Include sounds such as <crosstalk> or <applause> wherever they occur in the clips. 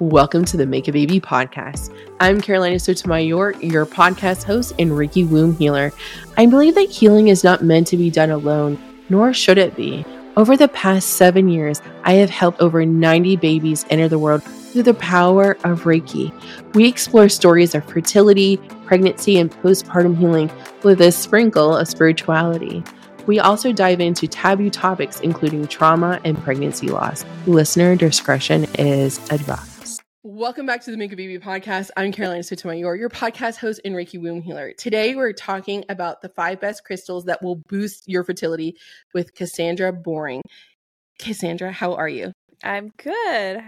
Welcome to the Make a Baby podcast. I'm Carolina Sotomayor, your podcast host and Reiki womb healer. I believe that healing is not meant to be done alone, nor should it be. Over the past seven years, I have helped over 90 babies enter the world through the power of Reiki. We explore stories of fertility, pregnancy, and postpartum healing with a sprinkle of spirituality. We also dive into taboo topics, including trauma and pregnancy loss. Listener discretion is advised. Welcome back to the Make a Baby podcast. I'm Carolina Sotomayor, your podcast host and Reiki womb healer. Today, we're talking about the five best crystals that will boost your fertility with Cassandra Boring. Cassandra, how are you? I'm good.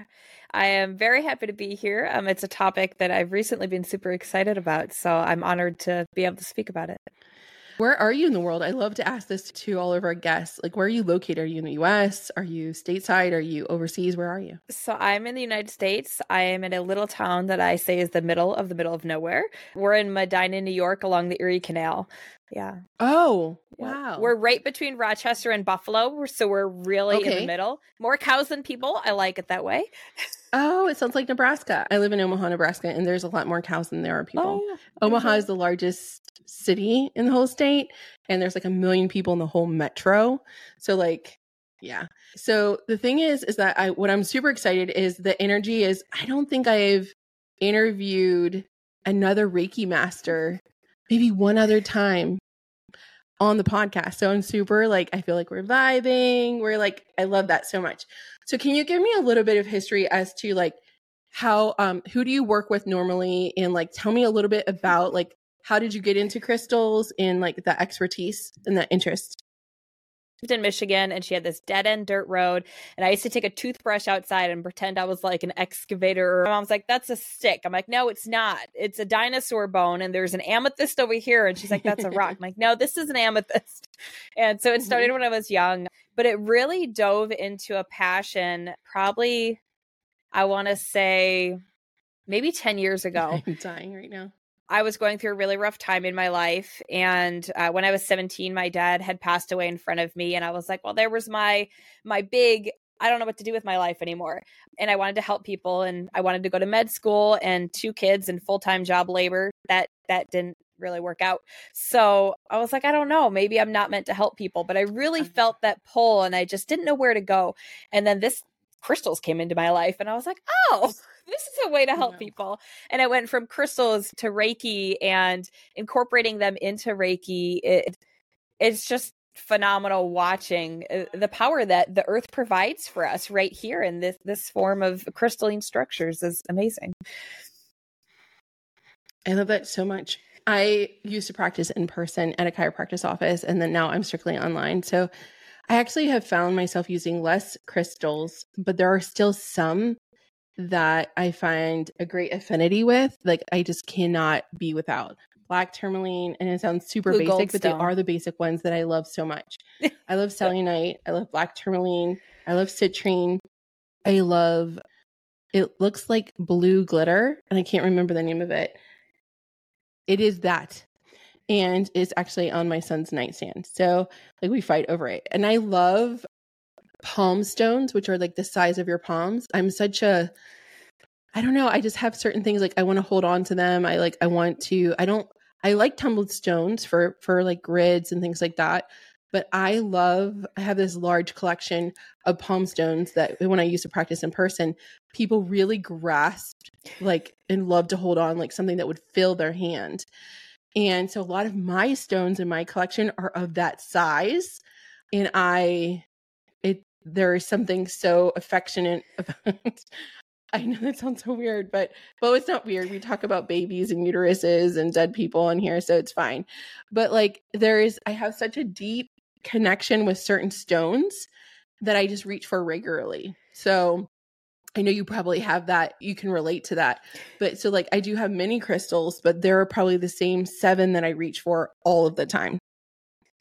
I am very happy to be here. Um, it's a topic that I've recently been super excited about, so I'm honored to be able to speak about it. Where are you in the world? I love to ask this to all of our guests. Like, where are you located? Are you in the US? Are you stateside? Are you overseas? Where are you? So, I'm in the United States. I am in a little town that I say is the middle of the middle of nowhere. We're in Medina, New York, along the Erie Canal. Yeah. Oh, wow. We're right between Rochester and Buffalo. So, we're really okay. in the middle. More cows than people. I like it that way. Oh, it sounds like Nebraska. I live in Omaha, Nebraska, and there's a lot more cows than there are people. Oh, Omaha mm-hmm. is the largest city in the whole state and there's like a million people in the whole metro so like yeah so the thing is is that i what i'm super excited is the energy is i don't think i've interviewed another reiki master maybe one other time on the podcast. So i'm super like i feel like we're vibing. We're like i love that so much. So can you give me a little bit of history as to like how um who do you work with normally? And like tell me a little bit about like how did you get into crystals and like the expertise and the interest? Lived in Michigan and she had this dead end dirt road. And I used to take a toothbrush outside and pretend I was like an excavator. My mom's like, that's a stick. I'm like, no, it's not. It's a dinosaur bone. And there's an amethyst over here. And she's like, that's a rock. I'm like, no, this is an amethyst. <laughs> And so it started mm-hmm. when I was young, but it really dove into a passion probably, I want to say, maybe 10 years ago. <laughs> I'm dying right now. I was going through a really rough time in my life. And uh, when I was 17, my dad had passed away in front of me. And I was like, well, there was my, my big, I don't know what to do with my life anymore. And I wanted to help people and I wanted to go to med school and two kids and full-time job labor. That, that didn't really work out. So I was like, I don't know, maybe I'm not meant to help people, but I really uh-huh. felt that pull and I just didn't know where to go. And then this crystals came into my life and I was like, oh, this is a way to help people. And I went from crystals to Reiki and incorporating them into Reiki. It, it's just phenomenal watching uh, the power that the earth provides for us right here in this this form of crystalline structures is amazing. I love that so much. I used to practice in person at a chiropractic office and then now I'm strictly online. So I actually have found myself using less crystals, but there are still some that I find a great affinity with. Like I just cannot be without black tourmaline. And it sounds super Blue basic, but they are the basic ones that I love so much. <laughs> I love selenite. I love black tourmaline. I love citrine. I love it looks like blue glitter, and I can't remember the name of it. It is that. And it's actually on my son's nightstand. So like we fight over it. And I love palm stones, which are like the size of your palms. I'm such a I don't know, I just have certain things like I want to hold on to them. I like I want to I don't I like tumbled stones for for like grids and things like that. But I love I have this large collection of palm stones that when I used to practice in person, people really grasped like and love to hold on like something that would fill their hand. And so a lot of my stones in my collection are of that size. And I there is something so affectionate <laughs> about I know that sounds so weird, but well, it's not weird. We talk about babies and uteruses and dead people in here, so it's fine. But like there is I have such a deep connection with certain stones that I just reach for regularly. So I know you probably have that. You can relate to that. But so like I do have many crystals, but there are probably the same seven that I reach for all of the time.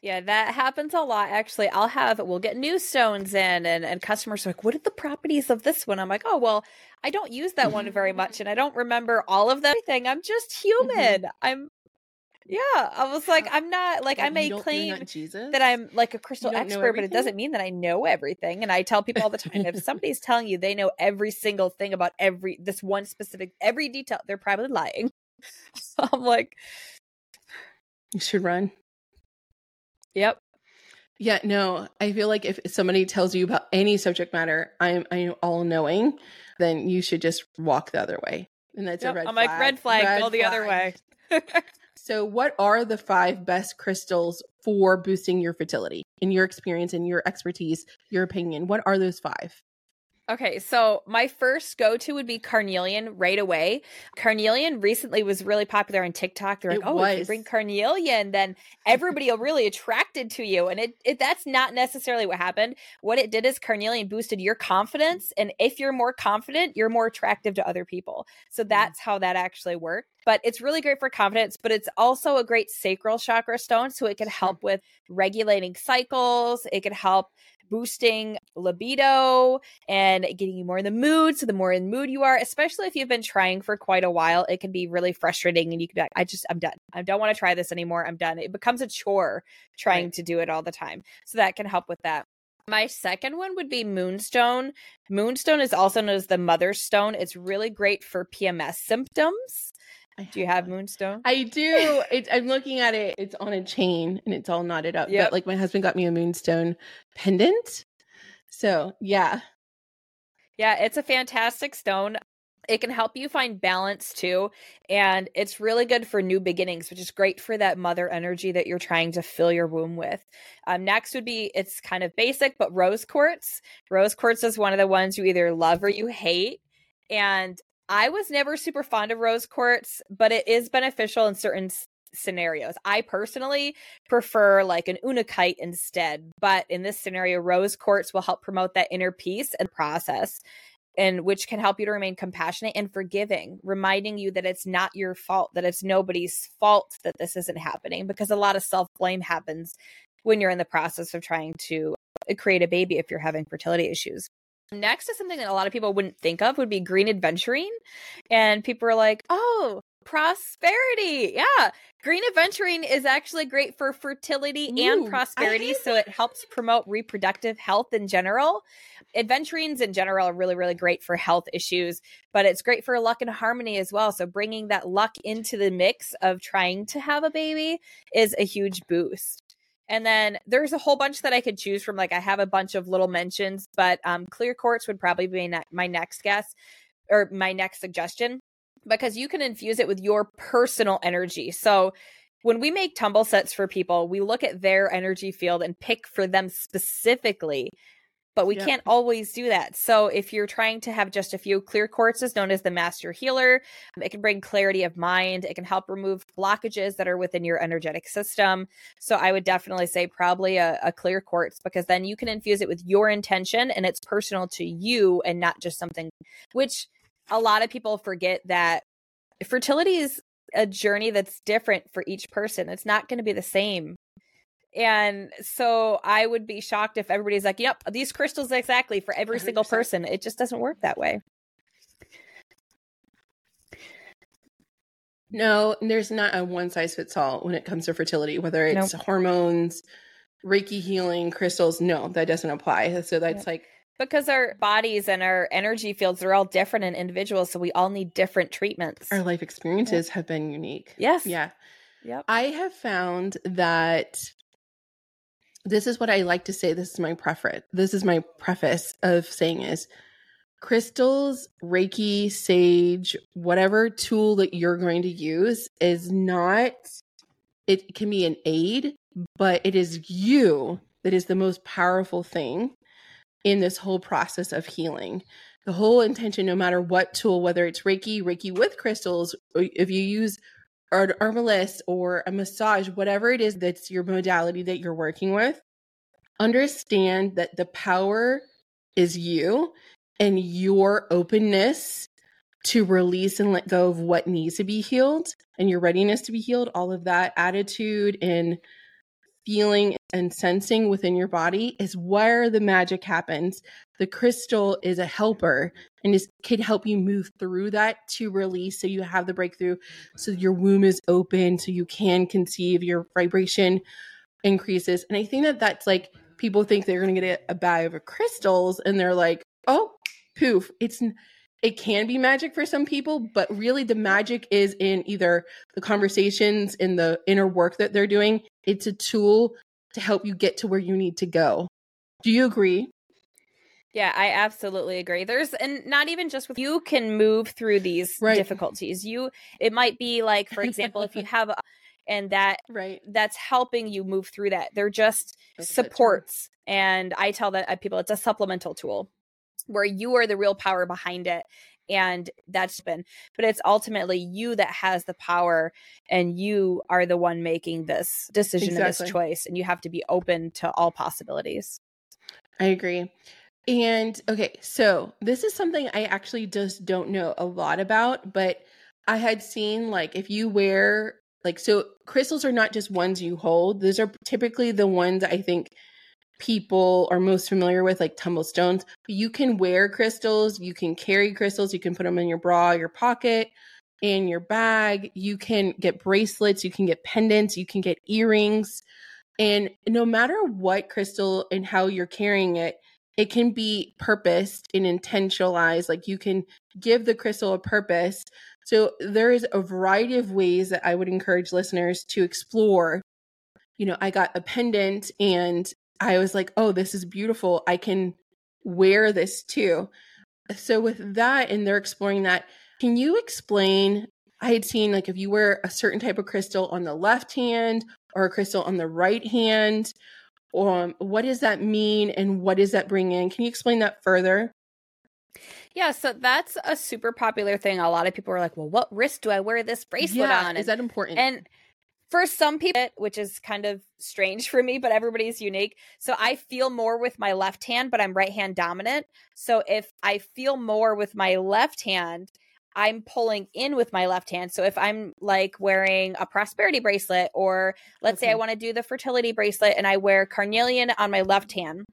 Yeah, that happens a lot. Actually, I'll have we'll get new stones in, and and customers are like, "What are the properties of this one?" I'm like, "Oh, well, I don't use that one very much, and I don't remember all of them. Everything. I'm just mm-hmm. human. Mm-hmm. I'm Yeah, I was like, I'm not like I may claim that I'm like a crystal expert, but it doesn't mean that I know everything. And I tell people all the time, if <laughs> somebody's telling you they know every single thing about every this one specific every detail, they're probably lying. So <laughs> I'm like, you should run. Yep. Yeah, no, I feel like if somebody tells you about any subject matter, I'm I'm all knowing, then you should just walk the other way. And that's yep, a red I'm flag. like red flag, red go the other way. so what are the five best crystals for boosting your fertility in your experience and your expertise, your opinion? What are those five? Okay, so my first go to would be carnelian right away. Carnelian recently was really popular on TikTok. They're like, it "Oh, was. if you bring carnelian, then everybody will really attracted to you." And it, it that's not necessarily what happened. What it did is carnelian boosted your confidence, and if you're more confident, you're more attractive to other people. So mm. that's how that actually worked. But it's really great for confidence, but it's also a great sacral chakra stone, so it can help with regulating cycles. It can help boosting libido and getting you more in the mood. So the more in the mood you are, especially if you've been trying for quite a while, it can be really frustrating and you can be like, I just, I'm done. I don't want to try this anymore. I'm done. It becomes a chore trying right. to do it all the time. So that can help with that. My second one would be Moonstone. Moonstone is also known as the Mother Stone. It's really great for PMS symptoms. Do you have Moonstone? I do. It, I'm looking at it. It's on a chain and it's all knotted up. Yep. But like my husband got me a Moonstone pendant. So yeah. Yeah, it's a fantastic stone. It can help you find balance too. And it's really good for new beginnings, which is great for that mother energy that you're trying to fill your womb with. Um, next would be it's kind of basic, but rose quartz. Rose quartz is one of the ones you either love or you hate. And I was never super fond of rose quartz, but it is beneficial in certain scenarios. I personally prefer like an unakite instead, but in this scenario, rose quartz will help promote that inner peace and process. And which can help you to remain compassionate and forgiving, reminding you that it's not your fault, that it's nobody's fault that this isn't happening, because a lot of self blame happens when you're in the process of trying to uh, create a baby if you're having fertility issues. Next is something that a lot of people wouldn't think of would be green aventurine. And people are like, oh, prosperity. Yeah. Green aventurine is actually great for fertility Ooh, and prosperity. So it helps promote reproductive health in general. Aventurines in general are really, really great for health issues, but it's great for luck and harmony as well. So bringing that luck into the mix of trying to have a baby is a huge boost. And then there's a whole bunch that I could choose from. Like I have a bunch of little mentions, but um, clear quartz would probably be my next guess or my next suggestion because you can infuse it with your personal energy. So when we make tumble sets for people, we look at their energy field and pick for them specifically but we can't always do that. So if you're trying to have just a few clear quartzes known as the master healer, um, it can bring clarity of mind. It can help remove blockages that are within your energetic system. So I would definitely say probably a, a clear quartz because then you can infuse it with your intention and it's personal to you and not just something which a lot of people forget that fertility is a journey that's different for each person. It's not going to be the same and so I would be shocked if everybody's like, yep, these crystals exactly for every 100%. single person. It just doesn't work that way. No, there's not a one size fits all when it comes to fertility, whether it's nope. hormones, Reiki healing, crystals. No, that doesn't apply. So that's like because our bodies and our energy fields are all different and individual so we all need different treatments our life experiences have been unique yes yeah yep i have found that this is what I like to say. This is my preference. This is my preface of saying is crystals, Reiki, sage, whatever tool that you're going to use is not, it can be an aid, but it is you that is the most powerful thing in this whole process of healing. The whole intention, no matter what tool, whether it's Reiki, Reiki with crystals, if you use or an herbalist or a massage, whatever it is that's your modality that you're working with, understand that the power is you and your openness to release and let go of what needs to be healed and your readiness to be healed, all of that attitude and feeling and sensing within your body is where the magic happens. The crystal is a helper and this could help you move through that to release so you have the breakthrough so your womb is open so you can conceive your vibration increases. And i think that that's like people think they're going to get a bag of crystals and they're like oh poof it's it can be magic for some people but really the magic is in either the conversations in the inner work that they're doing. It's a tool to help you get to where you need to go. Do you agree yeah, I absolutely agree. There's and not even just with you can move through these right. difficulties. You it might be like for example if you <laughs> have a, and that right that's helping you move through that. They're just that's supports and I tell that uh, people it's a supplemental tool where you are the real power behind it and that's been but it's ultimately you that has the power and you are the one making this decision exactly. and this choice and you have to be open to all possibilities i agree and okay, so this is something I actually just don't know a lot about, but I had seen like if you wear like so crystals are not just ones you hold. Those are typically the ones I think people are most familiar with like tumble stones. You can wear crystals, you can carry crystals, you can put them in your bra, your pocket, in your bag. You can get bracelets, you can get pendants, you can get earrings. And no matter what crystal and how you're carrying it, it can be purposed and intentionalized. Like you can give the crystal a purpose. So there is a variety of ways that I would encourage listeners to explore. You know, I got a pendant and I was like, oh, this is beautiful. I can wear this too. So with that, and they're exploring that, can you explain? I had seen like if you wear a certain type of crystal on the left hand or a crystal on the right hand, um, what does that mean and what does that bring in? Can you explain that further? Yeah, so that's a super popular thing. A lot of people are like, well, what wrist do I wear this bracelet yeah, on? is that important? And for some people, which is kind of strange for me, but everybody's unique. So I feel more with my left hand, but I'm right hand dominant. So if I feel more with my left hand, I'm pulling in with my left hand. So if I'm like wearing a prosperity bracelet, or let's okay. say I want to do the fertility bracelet and I wear carnelian on my left hand,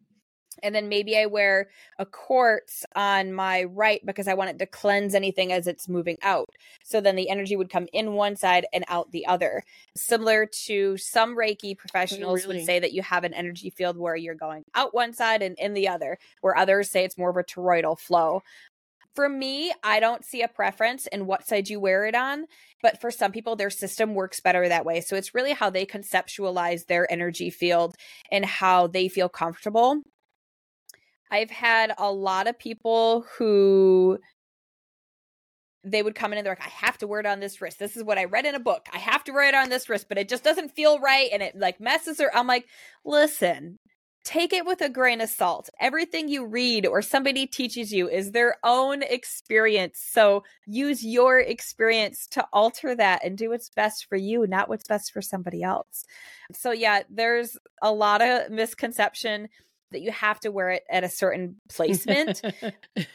and then maybe I wear a quartz on my right because I want it to cleanse anything as it's moving out. So then the energy would come in one side and out the other. Similar to some Reiki oh, professionals really? would say that you have an energy field where you're going out one side and in the other, where others say it's more of a toroidal flow for me, I don't see a preference in what side you wear it on, but for some people, their system works better that way. So it's really how they conceptualize their energy field and how they feel comfortable. I've had a lot of people who they would come in and they're like, I have to wear it on this wrist. This is what I read in a book. I have to wear it on this wrist, but it just doesn't feel right and it like messes her. I'm like, listen, take it with a grain of salt. Everything you read or somebody teaches you is their own experience. So use your experience to alter that and do what's best for you, not what's best for somebody else. So, yeah, there's a lot of misconception that you have to wear it at a certain placement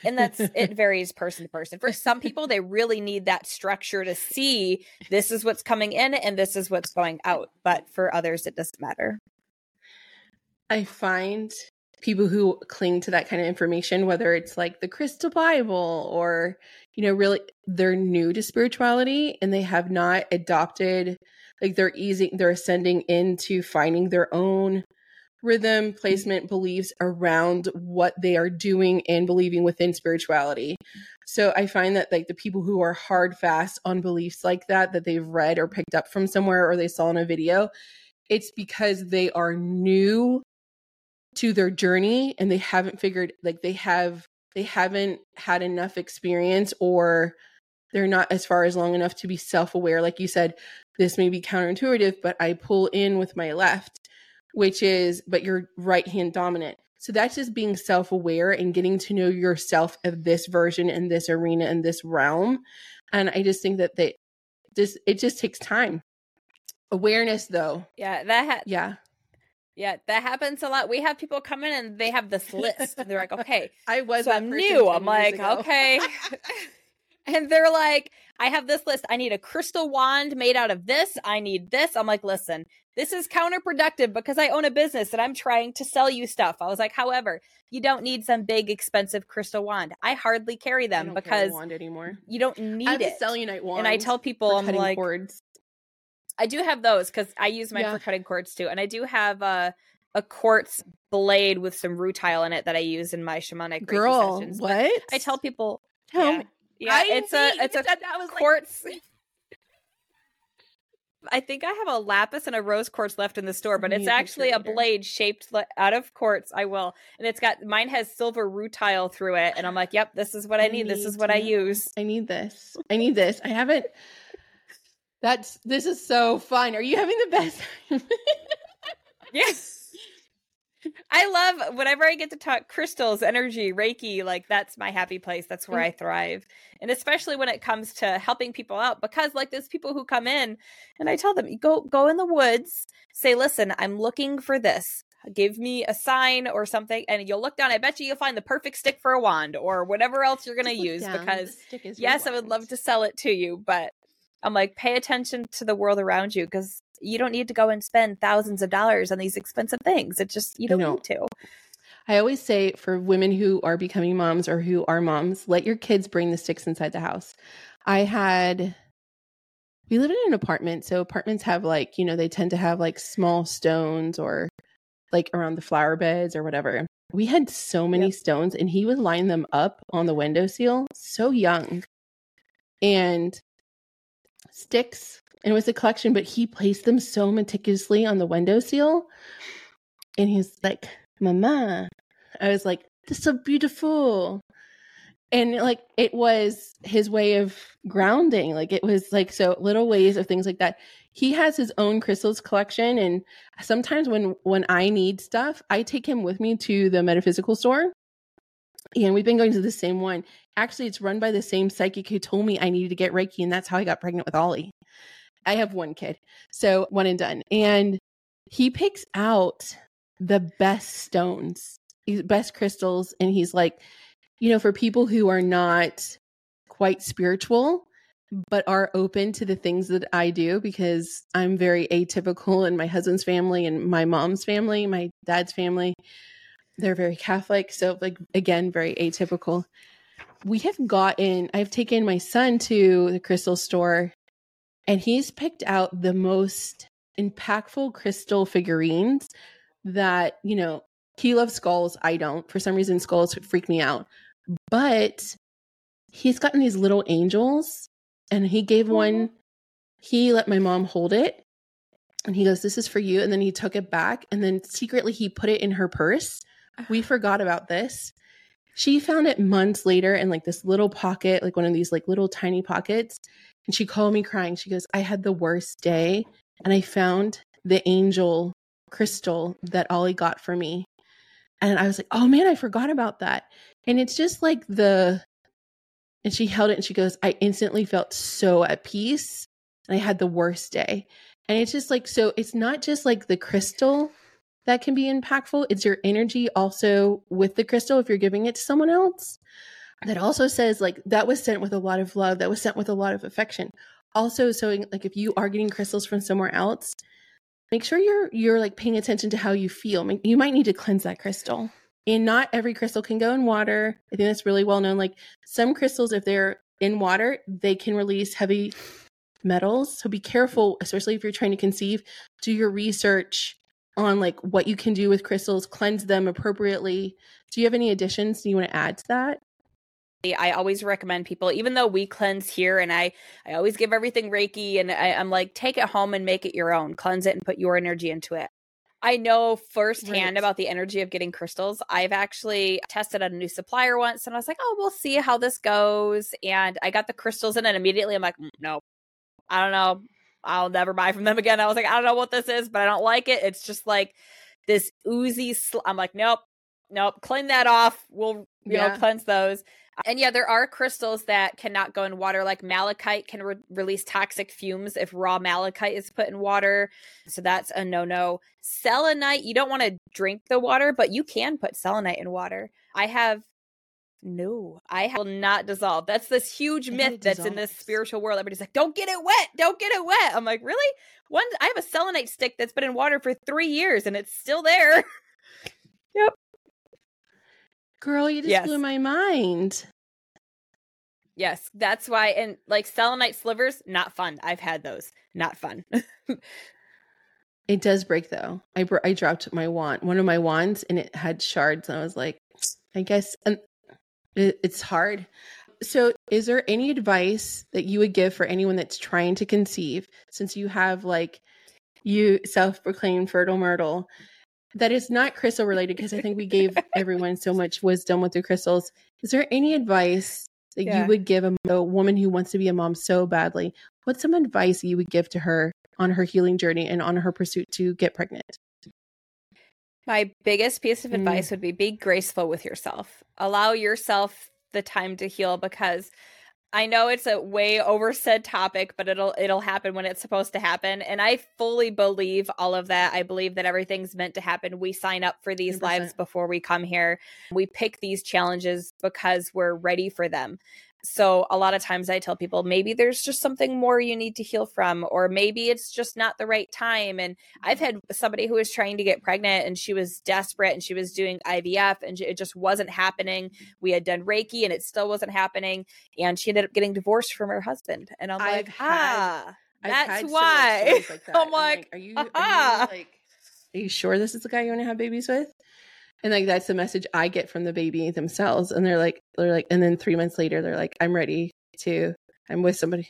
and that's it <laughs> varies person to person for some people they really need that structure to see this is what's coming in and this is what's going out but for others it doesn't matter I find people who cling to that kind of information, whether it's like the Crystal Bible or, you know, really they're new to spirituality and they have not adopted, like they're easy, they're ascending into finding their own rhythm, placement, beliefs around what they are doing and believing within spirituality. So I find that like the people who are hard fast on beliefs like that, that they've read or picked up from somewhere or they saw in a video, it's because they are new to their journey and they haven't figured like they have they haven't had enough experience or they're not as far as long enough to be self-aware. Like you said this may be counterintuitive but i pull in with my left which is but you're right hand dominant. So that's just being self-aware and getting to know yourself of this version in this arena in this realm. And i just think that they just it just takes time. Awareness though. Yeah that ha- yeah yeah, that happens a lot. We have people come in and they have this list. And they're like, okay, <laughs> I was. So I'm new. I'm like, ago. okay. <laughs> <laughs> and they're like, I have this list. I need a crystal wand made out of this. I need this. I'm like, listen, this is counterproductive because I own a business and I'm trying to sell you stuff. I was like, however, you don't need some big expensive crystal wand. I hardly carry them because wand anymore. You don't need I have it. A selenite wand. And I tell people, I'm like, cords. I do have those because I use mine yeah. for cutting cords too, and I do have a a quartz blade with some rutile in it that I use in my shamanic girl. sessions. What I tell people, tell yeah, me. Yeah, I it's a it's a that was quartz. Like... <laughs> I think I have a lapis and a rose quartz left in the store, but it's actually a blade shaped out of quartz. I will, and it's got mine has silver rutile through it, and I'm like, yep, this is what I, I need. This is what I use. I need this. I need this. I haven't. That's this is so fun. Are you having the best? <laughs> yes. I love whenever I get to talk crystals, energy, Reiki, like that's my happy place. That's where mm. I thrive. And especially when it comes to helping people out because like there's people who come in and I tell them, "Go go in the woods, say, "Listen, I'm looking for this. Give me a sign or something." And you'll look down, I bet you you'll find the perfect stick for a wand or whatever else you're going to use down. because yes, I would love to sell it to you, but I'm like, pay attention to the world around you because you don't need to go and spend thousands of dollars on these expensive things. It just you don't need to. I always say for women who are becoming moms or who are moms, let your kids bring the sticks inside the house. I had we live in an apartment, so apartments have like, you know, they tend to have like small stones or like around the flower beds or whatever. We had so many yep. stones and he would line them up on the window seal so young. And sticks and it was a collection, but he placed them so meticulously on the window windowsill. And he's like, Mama. I was like, this is so beautiful. And like it was his way of grounding. Like it was like so little ways of things like that. He has his own crystals collection and sometimes when when I need stuff, I take him with me to the metaphysical store. And we've been going to the same one. Actually, it's run by the same psychic who told me I needed to get Reiki, and that's how I got pregnant with Ollie. I have one kid, so one and done. And he picks out the best stones, best crystals. And he's like, you know, for people who are not quite spiritual, but are open to the things that I do because I'm very atypical in my husband's family and my mom's family, my dad's family. They're very Catholic. So, like, again, very atypical. We have gotten, I've taken my son to the crystal store and he's picked out the most impactful crystal figurines that, you know, he loves skulls. I don't. For some reason, skulls freak me out. But he's gotten these little angels, and he gave one, he let my mom hold it. And he goes, This is for you. And then he took it back. And then secretly, he put it in her purse. We forgot about this. She found it months later in like this little pocket, like one of these like little tiny pockets. And she called me crying. She goes, I had the worst day and I found the angel crystal that Ollie got for me. And I was like, oh man, I forgot about that. And it's just like the, and she held it and she goes, I instantly felt so at peace. And I had the worst day. And it's just like, so it's not just like the crystal that can be impactful, it's your energy also with the crystal if you're giving it to someone else. That also says like that was sent with a lot of love that was sent with a lot of affection. Also so like if you are getting crystals from somewhere else make sure you're you're like paying attention to how you feel. You might need to cleanse that crystal. And not every crystal can go in water. I think that's really well known. Like some crystals if they're in water they can release heavy metals. So be careful especially if you're trying to conceive do your research on like what you can do with crystals cleanse them appropriately do you have any additions do you want to add to that I always recommend people, even though we cleanse here and I, I always give everything Reiki and I, am like, take it home and make it your own, cleanse it and put your energy into it. I know firsthand right. about the energy of getting crystals. I've actually tested a new supplier once and I was like, oh, we'll see how this goes. And I got the crystals in and immediately I'm like, mm, no, I don't know. I'll never buy from them again. I was like, I don't know what this is, but I don't like it. It's just like this oozy. Sl- I'm like, nope, nope, clean that off. We'll, you yeah. know, cleanse those. And yeah, there are crystals that cannot go in water, like malachite can re- release toxic fumes if raw malachite is put in water. So that's a no no. Selenite, you don't want to drink the water, but you can put selenite in water. I have No, I will not dissolve. That's this huge And myth that's in this spiritual world. Everybody's like, "Don't get it wet. Don't get it wet." I'm like, "Really? One, I have a selenite stick that's been in water for three years and it's still there." <laughs> Yep. Girl, you just Yes. blew my mind. yes, that's why. And like selenite slivers, not fun. I've had those. Not fun. It does break though. I br- I dropped my wand, one of my wands, and it had shards, and I was like, I guess it, it's hard. So, is there any advice that you would give for anyone that's trying to conceive, since you have like you self-proclaimed fertile myrtle, that is not crystal related? Because I think we gave <laughs> everyone so much wisdom with the crystals. Is there any advice that Yeah. you would give a, a woman who wants to be a mom so badly? What's some advice you would give to her on her healing journey and on her pursuit to get pregnant? My biggest piece of Mm. advice would be be graceful with yourself. Allow yourself the time to heal because I know it's a way oversaid topic, but it'll it'll happen when it's supposed to happen. And I fully believe all of that. I believe that everything's meant to happen. We sign up for these 100%. lives before we come here. We pick these challenges because we're ready for them. So a lot of times I tell people maybe there's just something more you need to heal from or maybe it's just not the right time and I've had somebody who was trying to get pregnant and she was desperate and she was doing IVF and it just wasn't happening. We had done Reiki and it still wasn't happening. And she ended up getting divorced from her husband. And I'm I've like, had- ah, I've that's why. Like <laughs> that. I'm like, are you, are aha. you like, are you sure this is the guy you want to have babies with? And like that's the message I get from the baby themselves, and they're like, they're like, and then three months later, they're like, I'm ready to, I'm with somebody.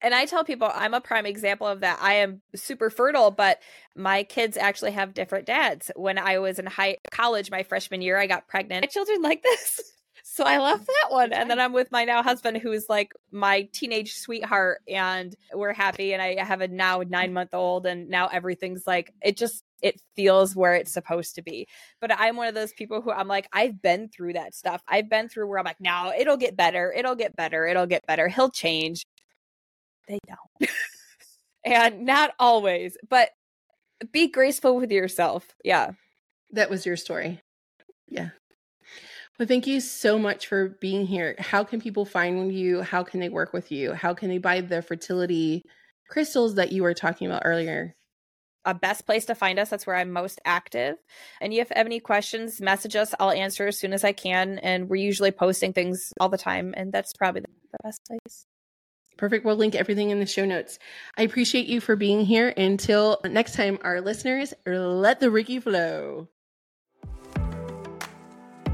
and I tell people I'm a prime example of that. I am super fertile, but my kids actually have different dads. When I was in high college, my freshman year, I got pregnant. My children <laughs> like this. So I love that one. And then I'm with my now husband, who's like my teenage sweetheart, and we're happy. And I have a now nine month old, and now everything's like, it just, it feels where it's supposed to be. But I'm one of those people who I'm like, I've been through that stuff. I've been through where I'm like, no, it'll get better. It'll get better. It'll get better. He'll change. They don't. <laughs> and not always, but be graceful with yourself. Yeah. That was your story. Yeah. Well, thank you so much for being here. How can people find you? How can they work with you? How can they buy the fertility crystals that you were talking about earlier? A best place to find us. That's where I'm most active. And if you have any questions, message us. I'll answer as soon as I can. And we're usually posting things all the time. And that's probably the best place. Perfect. We'll link everything in the show notes. I appreciate you for being here. Until next time, our listeners, let the Reiki flow.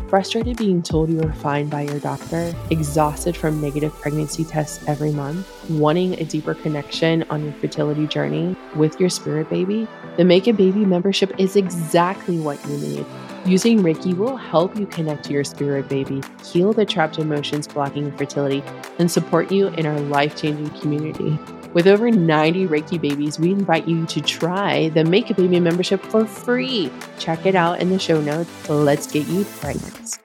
Frustrated being told you are fine by your doctor, exhausted from negative pregnancy tests every month, wanting a deeper connection on your fertility journey with your spirit baby? The Make a Baby membership is exactly what you need. Using Reiki will help you connect to your spirit baby, heal the trapped emotions blocking fertility, and support you in our life changing community. With over 90 Reiki babies, we invite you to try the Make a Baby membership for free. Check it out in the show notes. Let's get you pregnant.